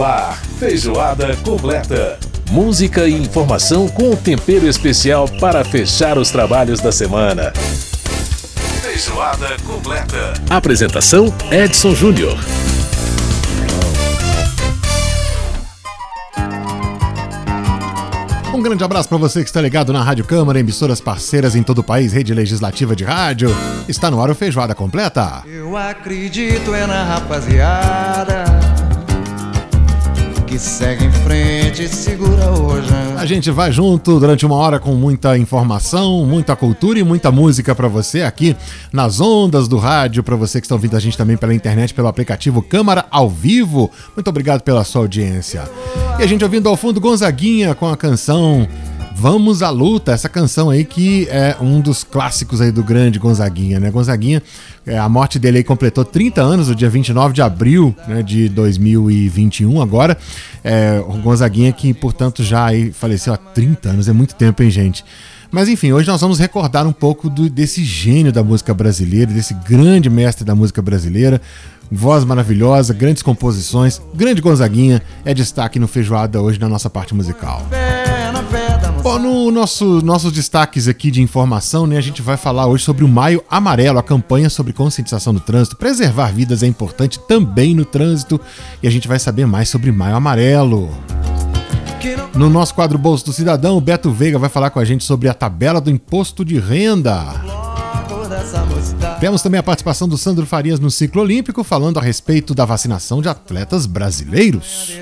No ar, feijoada completa. Música e informação com tempero especial para fechar os trabalhos da semana. Feijoada completa. Apresentação: Edson Júnior. Um grande abraço para você que está ligado na Rádio Câmara, emissoras parceiras em todo o país, rede legislativa de rádio. Está no ar o Feijoada Completa. Eu acredito é na rapaziada que segue em frente segura hoje. A gente vai junto durante uma hora com muita informação, muita cultura e muita música para você aqui nas ondas do rádio, para você que está ouvindo a gente também pela internet, pelo aplicativo Câmara ao Vivo. Muito obrigado pela sua audiência. E a gente ouvindo ao fundo Gonzaguinha com a canção Vamos à Luta, essa canção aí que é um dos clássicos aí do grande Gonzaguinha, né? Gonzaguinha, é, a morte dele aí completou 30 anos, no dia 29 de abril né, de 2021 agora. É, o Gonzaguinha que, portanto, já aí faleceu há 30 anos, é muito tempo, hein, gente? Mas enfim, hoje nós vamos recordar um pouco do, desse gênio da música brasileira, desse grande mestre da música brasileira, voz maravilhosa, grandes composições, grande Gonzaguinha é destaque no Feijoada hoje na nossa parte musical. Bom, no nosso nossos destaques aqui de informação, né, a gente vai falar hoje sobre o Maio Amarelo, a campanha sobre conscientização do trânsito. Preservar vidas é importante também no trânsito e a gente vai saber mais sobre Maio Amarelo. No nosso quadro Bolso do Cidadão, o Beto Veiga vai falar com a gente sobre a tabela do imposto de renda. Temos também a participação do Sandro Farias no ciclo olímpico, falando a respeito da vacinação de atletas brasileiros.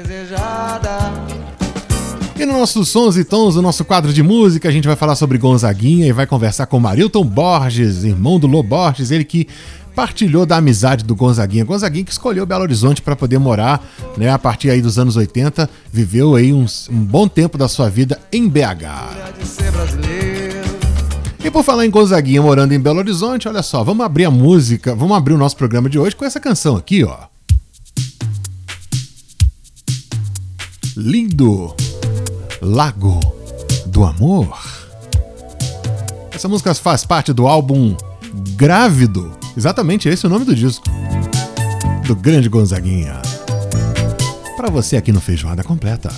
E nos nossos sons e tons, no nosso quadro de música, a gente vai falar sobre Gonzaguinha e vai conversar com Marilton Borges, irmão do Lô Borges, ele que partilhou da amizade do Gonzaguinha. Gonzaguinha que escolheu Belo Horizonte para poder morar, né, a partir aí dos anos 80, viveu aí um, um bom tempo da sua vida em BH. E por falar em Gonzaguinha morando em Belo Horizonte, olha só, vamos abrir a música, vamos abrir o nosso programa de hoje com essa canção aqui, ó. Lindo. Lago do Amor. Essa música faz parte do álbum Grávido. Exatamente esse é o nome do disco. Do grande Gonzaguinha. Para você aqui no Feijoada Completa.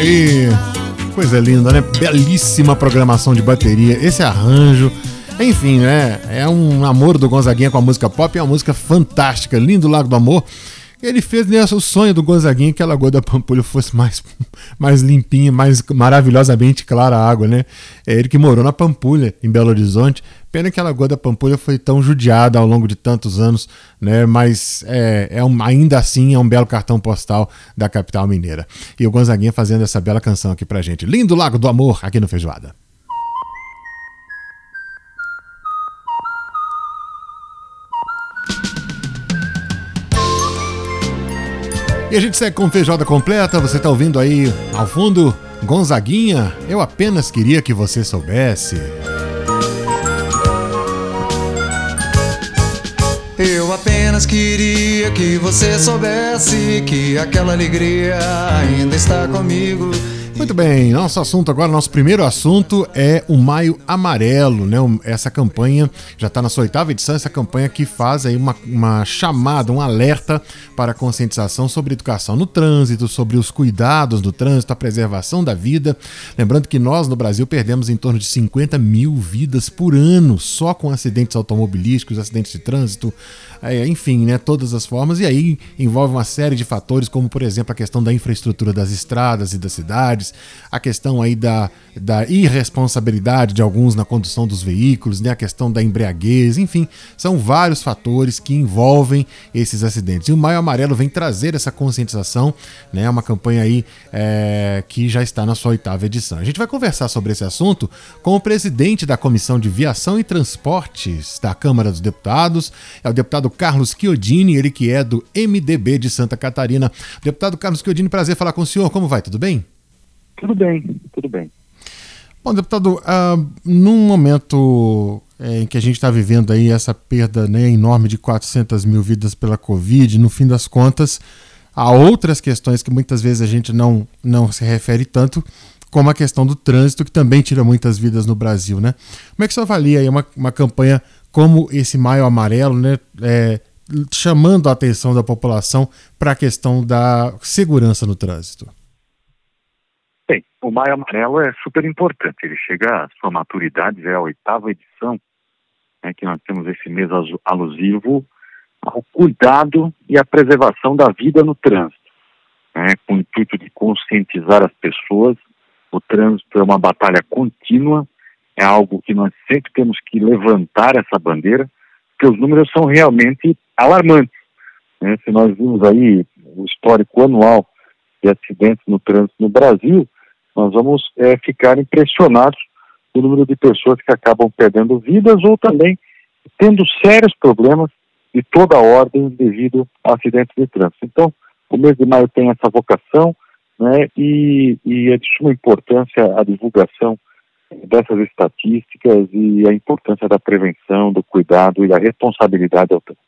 Aí. Coisa linda, né? Belíssima programação de bateria. Esse arranjo. Enfim, né? É um amor do Gonzaguinha com a música pop. É uma música fantástica. Lindo Lago do Amor. Ele fez né, o sonho do Gonzaguinha que a Lagoa da Pampulha fosse mais, mais limpinha, mais maravilhosamente clara a água, né? É ele que morou na Pampulha, em Belo Horizonte. Pena que a Lagoa da Pampulha foi tão judiada ao longo de tantos anos, né? Mas é, é um, ainda assim é um belo cartão postal da capital mineira. E o Gonzaguinha fazendo essa bela canção aqui pra gente. Lindo Lago do Amor, aqui no Feijoada. E a gente segue com feijoada completa. Você tá ouvindo aí ao fundo Gonzaguinha? Eu apenas queria que você soubesse. Eu apenas queria que você soubesse que aquela alegria ainda está comigo muito bem, nosso assunto agora, nosso primeiro assunto é o Maio Amarelo, né? Essa campanha já está na sua oitava edição, essa campanha que faz aí uma, uma chamada, um alerta para a conscientização sobre educação no trânsito, sobre os cuidados do trânsito, a preservação da vida. Lembrando que nós no Brasil perdemos em torno de 50 mil vidas por ano só com acidentes automobilísticos, acidentes de trânsito, é, enfim, né, todas as formas, e aí envolve uma série de fatores, como por exemplo a questão da infraestrutura das estradas e das cidades, a questão aí da, da irresponsabilidade de alguns na condução dos veículos, né, a questão da embriaguez, enfim, são vários fatores que envolvem esses acidentes. E o Maio Amarelo vem trazer essa conscientização, né, uma campanha aí é, que já está na sua oitava edição. A gente vai conversar sobre esse assunto com o presidente da Comissão de Viação e Transportes da Câmara dos Deputados, é o deputado Carlos Chiodini, ele que é do MDB de Santa Catarina. Deputado Carlos Chiodini, prazer falar com o senhor. Como vai? Tudo bem? Tudo bem, tudo bem. Bom, deputado, uh, num momento é, em que a gente está vivendo aí essa perda né, enorme de 400 mil vidas pela Covid, no fim das contas, há outras questões que muitas vezes a gente não, não se refere tanto, como a questão do trânsito, que também tira muitas vidas no Brasil, né? Como é que você avalia aí uma, uma campanha como esse Maio Amarelo, né, é, chamando a atenção da população para a questão da segurança no trânsito? Bem, o Maio Amarelo é super importante. Ele chega à sua maturidade, já é a oitava edição, né, que nós temos esse mês alusivo ao cuidado e à preservação da vida no trânsito, né, com o intuito de conscientizar as pessoas. O trânsito é uma batalha contínua é algo que nós sempre temos que levantar essa bandeira, porque os números são realmente alarmantes. Né? Se nós vimos aí o histórico anual de acidentes no trânsito no Brasil, nós vamos é, ficar impressionados com o número de pessoas que acabam perdendo vidas ou também tendo sérios problemas de toda a ordem devido a acidentes de trânsito. Então, o mês de maio tem essa vocação, né, e, e é de suma importância a divulgação dessas estatísticas e a importância da prevenção, do cuidado e da responsabilidade ao tempo.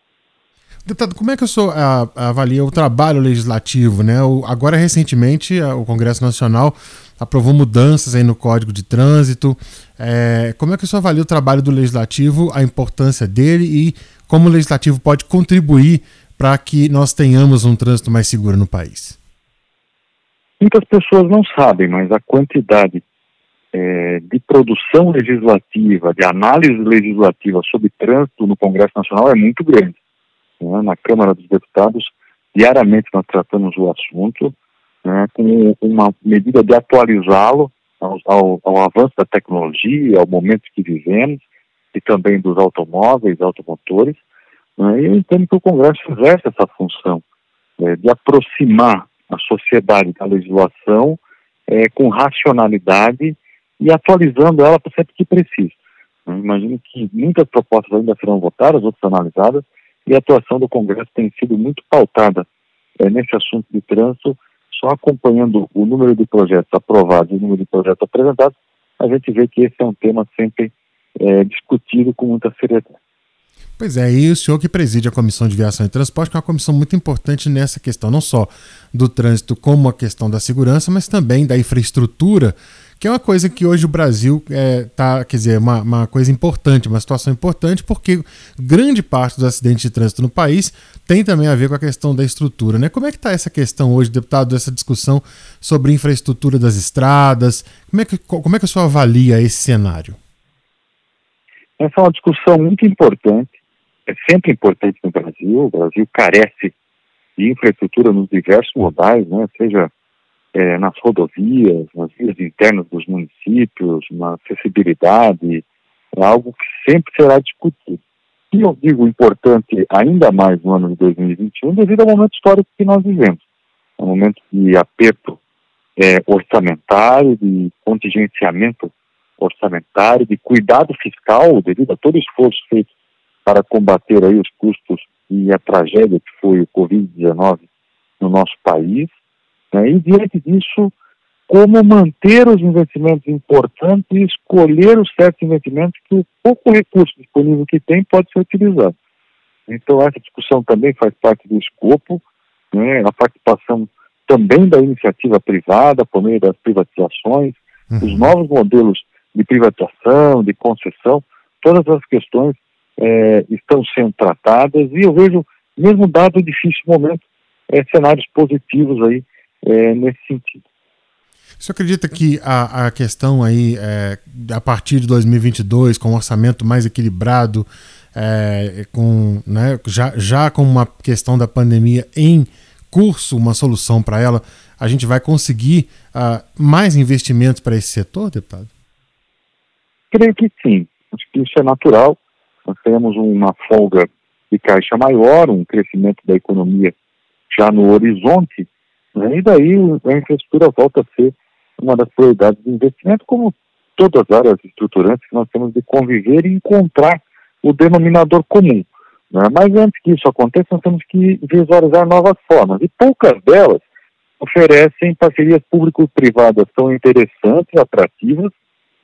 Deputado, como é que o senhor avalia o trabalho legislativo? Né? O, agora, recentemente, o Congresso Nacional aprovou mudanças aí no Código de Trânsito. É, como é que o senhor avalia o trabalho do Legislativo, a importância dele e como o Legislativo pode contribuir para que nós tenhamos um trânsito mais seguro no país? Muitas pessoas não sabem, mas a quantidade é, de produção legislativa, de análise legislativa sobre trânsito no Congresso Nacional é muito grande. Né? Na Câmara dos Deputados, diariamente nós tratamos o assunto né, com uma medida de atualizá-lo ao, ao, ao, avanço da tecnologia, ao momento que vivemos, e também dos automóveis, automotores. Né, e eu entendo que o Congresso exerce essa função é, de aproximar a sociedade da legislação é, com racionalidade e atualizando ela sempre que precisa. Eu imagino que muitas propostas ainda serão votadas, outras analisadas, e a atuação do Congresso tem sido muito pautada é, nesse assunto de trânsito, só acompanhando o número de projetos aprovados e o número de projetos apresentados, a gente vê que esse é um tema sempre é, discutido com muita seriedade. Pois é, e o senhor que preside a Comissão de Viação e Transporte, que é uma comissão muito importante nessa questão, não só do trânsito, como a questão da segurança, mas também da infraestrutura que é uma coisa que hoje o Brasil é, tá, quer dizer, uma, uma coisa importante, uma situação importante, porque grande parte dos acidentes de trânsito no país tem também a ver com a questão da estrutura, né? Como é que está essa questão hoje, deputado, essa discussão sobre infraestrutura das estradas? Como é que, como é que o senhor avalia esse cenário? Essa é uma discussão muito importante, é sempre importante no Brasil. O Brasil carece de infraestrutura nos diversos modais, né? Seja é, nas rodovias, nas vias internas dos municípios, na acessibilidade, é algo que sempre será discutido. E eu digo importante ainda mais no ano de 2021 devido ao momento histórico que nós vivemos. É um momento de aperto é, orçamentário, de contingenciamento orçamentário, de cuidado fiscal devido a todo o esforço feito para combater aí os custos e a tragédia que foi o Covid-19 no nosso país. Né? E diante disso, como manter os investimentos importantes e escolher os certos investimentos que o pouco recurso disponível que tem pode ser utilizado. Então, essa discussão também faz parte do escopo, né, a participação também da iniciativa privada, por meio das privatizações, uhum. os novos modelos de privatização, de concessão, todas as questões é, estão sendo tratadas e eu vejo, mesmo dado o difícil momento, é, cenários positivos aí é, nesse sentido. Você acredita que a, a questão aí, é, a partir de 2022, com um orçamento mais equilibrado, é, com, né, já, já com uma questão da pandemia em curso, uma solução para ela, a gente vai conseguir uh, mais investimentos para esse setor, deputado? Creio que sim. Acho que isso é natural. Nós temos uma folga de caixa maior, um crescimento da economia já no horizonte, né? E daí a infraestrutura volta a ser uma das prioridades de investimento, como todas as áreas estruturantes que nós temos de conviver e encontrar o denominador comum. Né? Mas antes que isso aconteça, nós temos que visualizar novas formas. E poucas delas oferecem parcerias público-privadas tão interessantes, atrativas,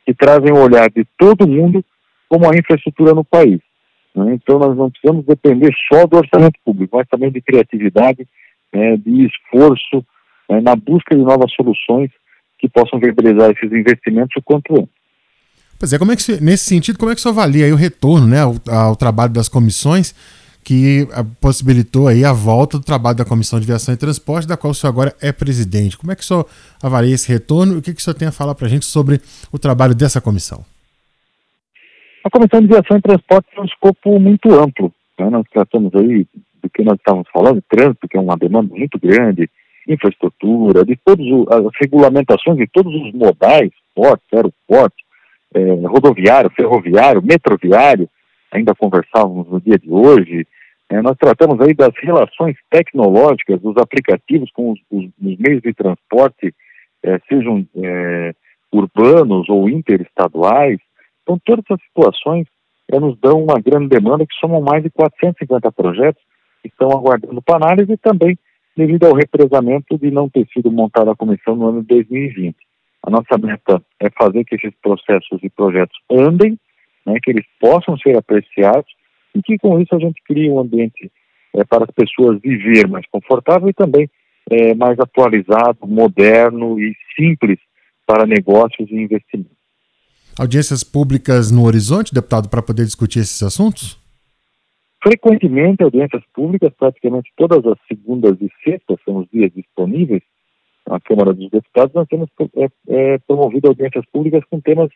que trazem o olhar de todo mundo como a infraestrutura no país. Né? Então nós não precisamos depender só do orçamento público, mas também de criatividade, né, de esforço né, na busca de novas soluções que possam viabilizar esses investimentos o quanto antes. Pois é, como é que nesse sentido, como é que você avalia o retorno né, ao, ao, trabalho das comissões que ah, possibilitou aí a volta do trabalho da Comissão de Viação e Transporte, da qual o senhor agora é presidente? Como é que o senhor avalia esse retorno e o que, que o senhor tem a falar para a gente sobre o trabalho dessa comissão? A Comissão de Viação e Transporte tem um escopo muito amplo. Né? Nós tratamos aí do que nós estávamos falando, trânsito, que é uma demanda muito grande, infraestrutura, de todas as regulamentações de todos os modais, portos, aeroportos, é, rodoviário, ferroviário, metroviário, ainda conversávamos no dia de hoje. É, nós tratamos aí das relações tecnológicas dos aplicativos com os, os, os meios de transporte, é, sejam é, urbanos ou interestaduais. Então, todas essas situações é, nos dão uma grande demanda, que somam mais de 450 projetos estão aguardando para análise e também devido ao represamento de não ter sido montada a comissão no ano de 2020. A nossa meta é fazer que esses processos e projetos andem, né, que eles possam ser apreciados e que com isso a gente crie um ambiente é, para as pessoas viver mais confortável e também é, mais atualizado, moderno e simples para negócios e investimentos. Audiências públicas no horizonte, deputado, para poder discutir esses assuntos? Frequentemente audiências públicas, praticamente todas as segundas e sextas são os dias disponíveis na Câmara dos Deputados, nós temos é, é, promovido audiências públicas com temas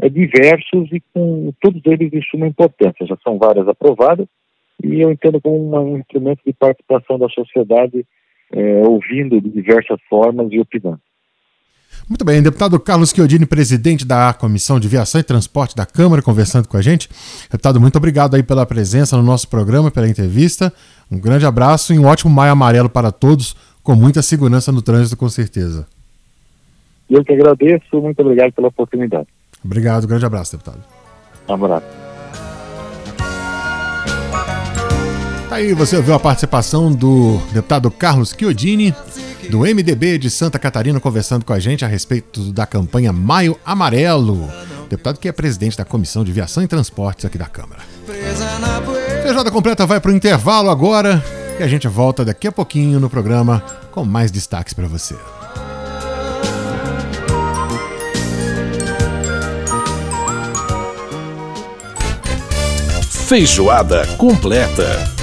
é, diversos e com todos eles de suma importância. Já são várias aprovadas e eu entendo como um instrumento de participação da sociedade, é, ouvindo de diversas formas e opinando. Muito bem, deputado Carlos Chiodini, presidente da Comissão de Viação e Transporte da Câmara, conversando com a gente. Deputado, muito obrigado aí pela presença no nosso programa, pela entrevista. Um grande abraço e um ótimo maio amarelo para todos, com muita segurança no trânsito, com certeza. Eu que agradeço, muito obrigado pela oportunidade. Obrigado, grande abraço, deputado. Um abraço. aí você ouviu a participação do deputado Carlos Chiodini, do MDB de Santa Catarina, conversando com a gente a respeito da campanha Maio Amarelo. Deputado que é presidente da Comissão de Viação e Transportes aqui da Câmara. Feijada completa vai para o intervalo agora e a gente volta daqui a pouquinho no programa com mais destaques para você. Feijoada completa.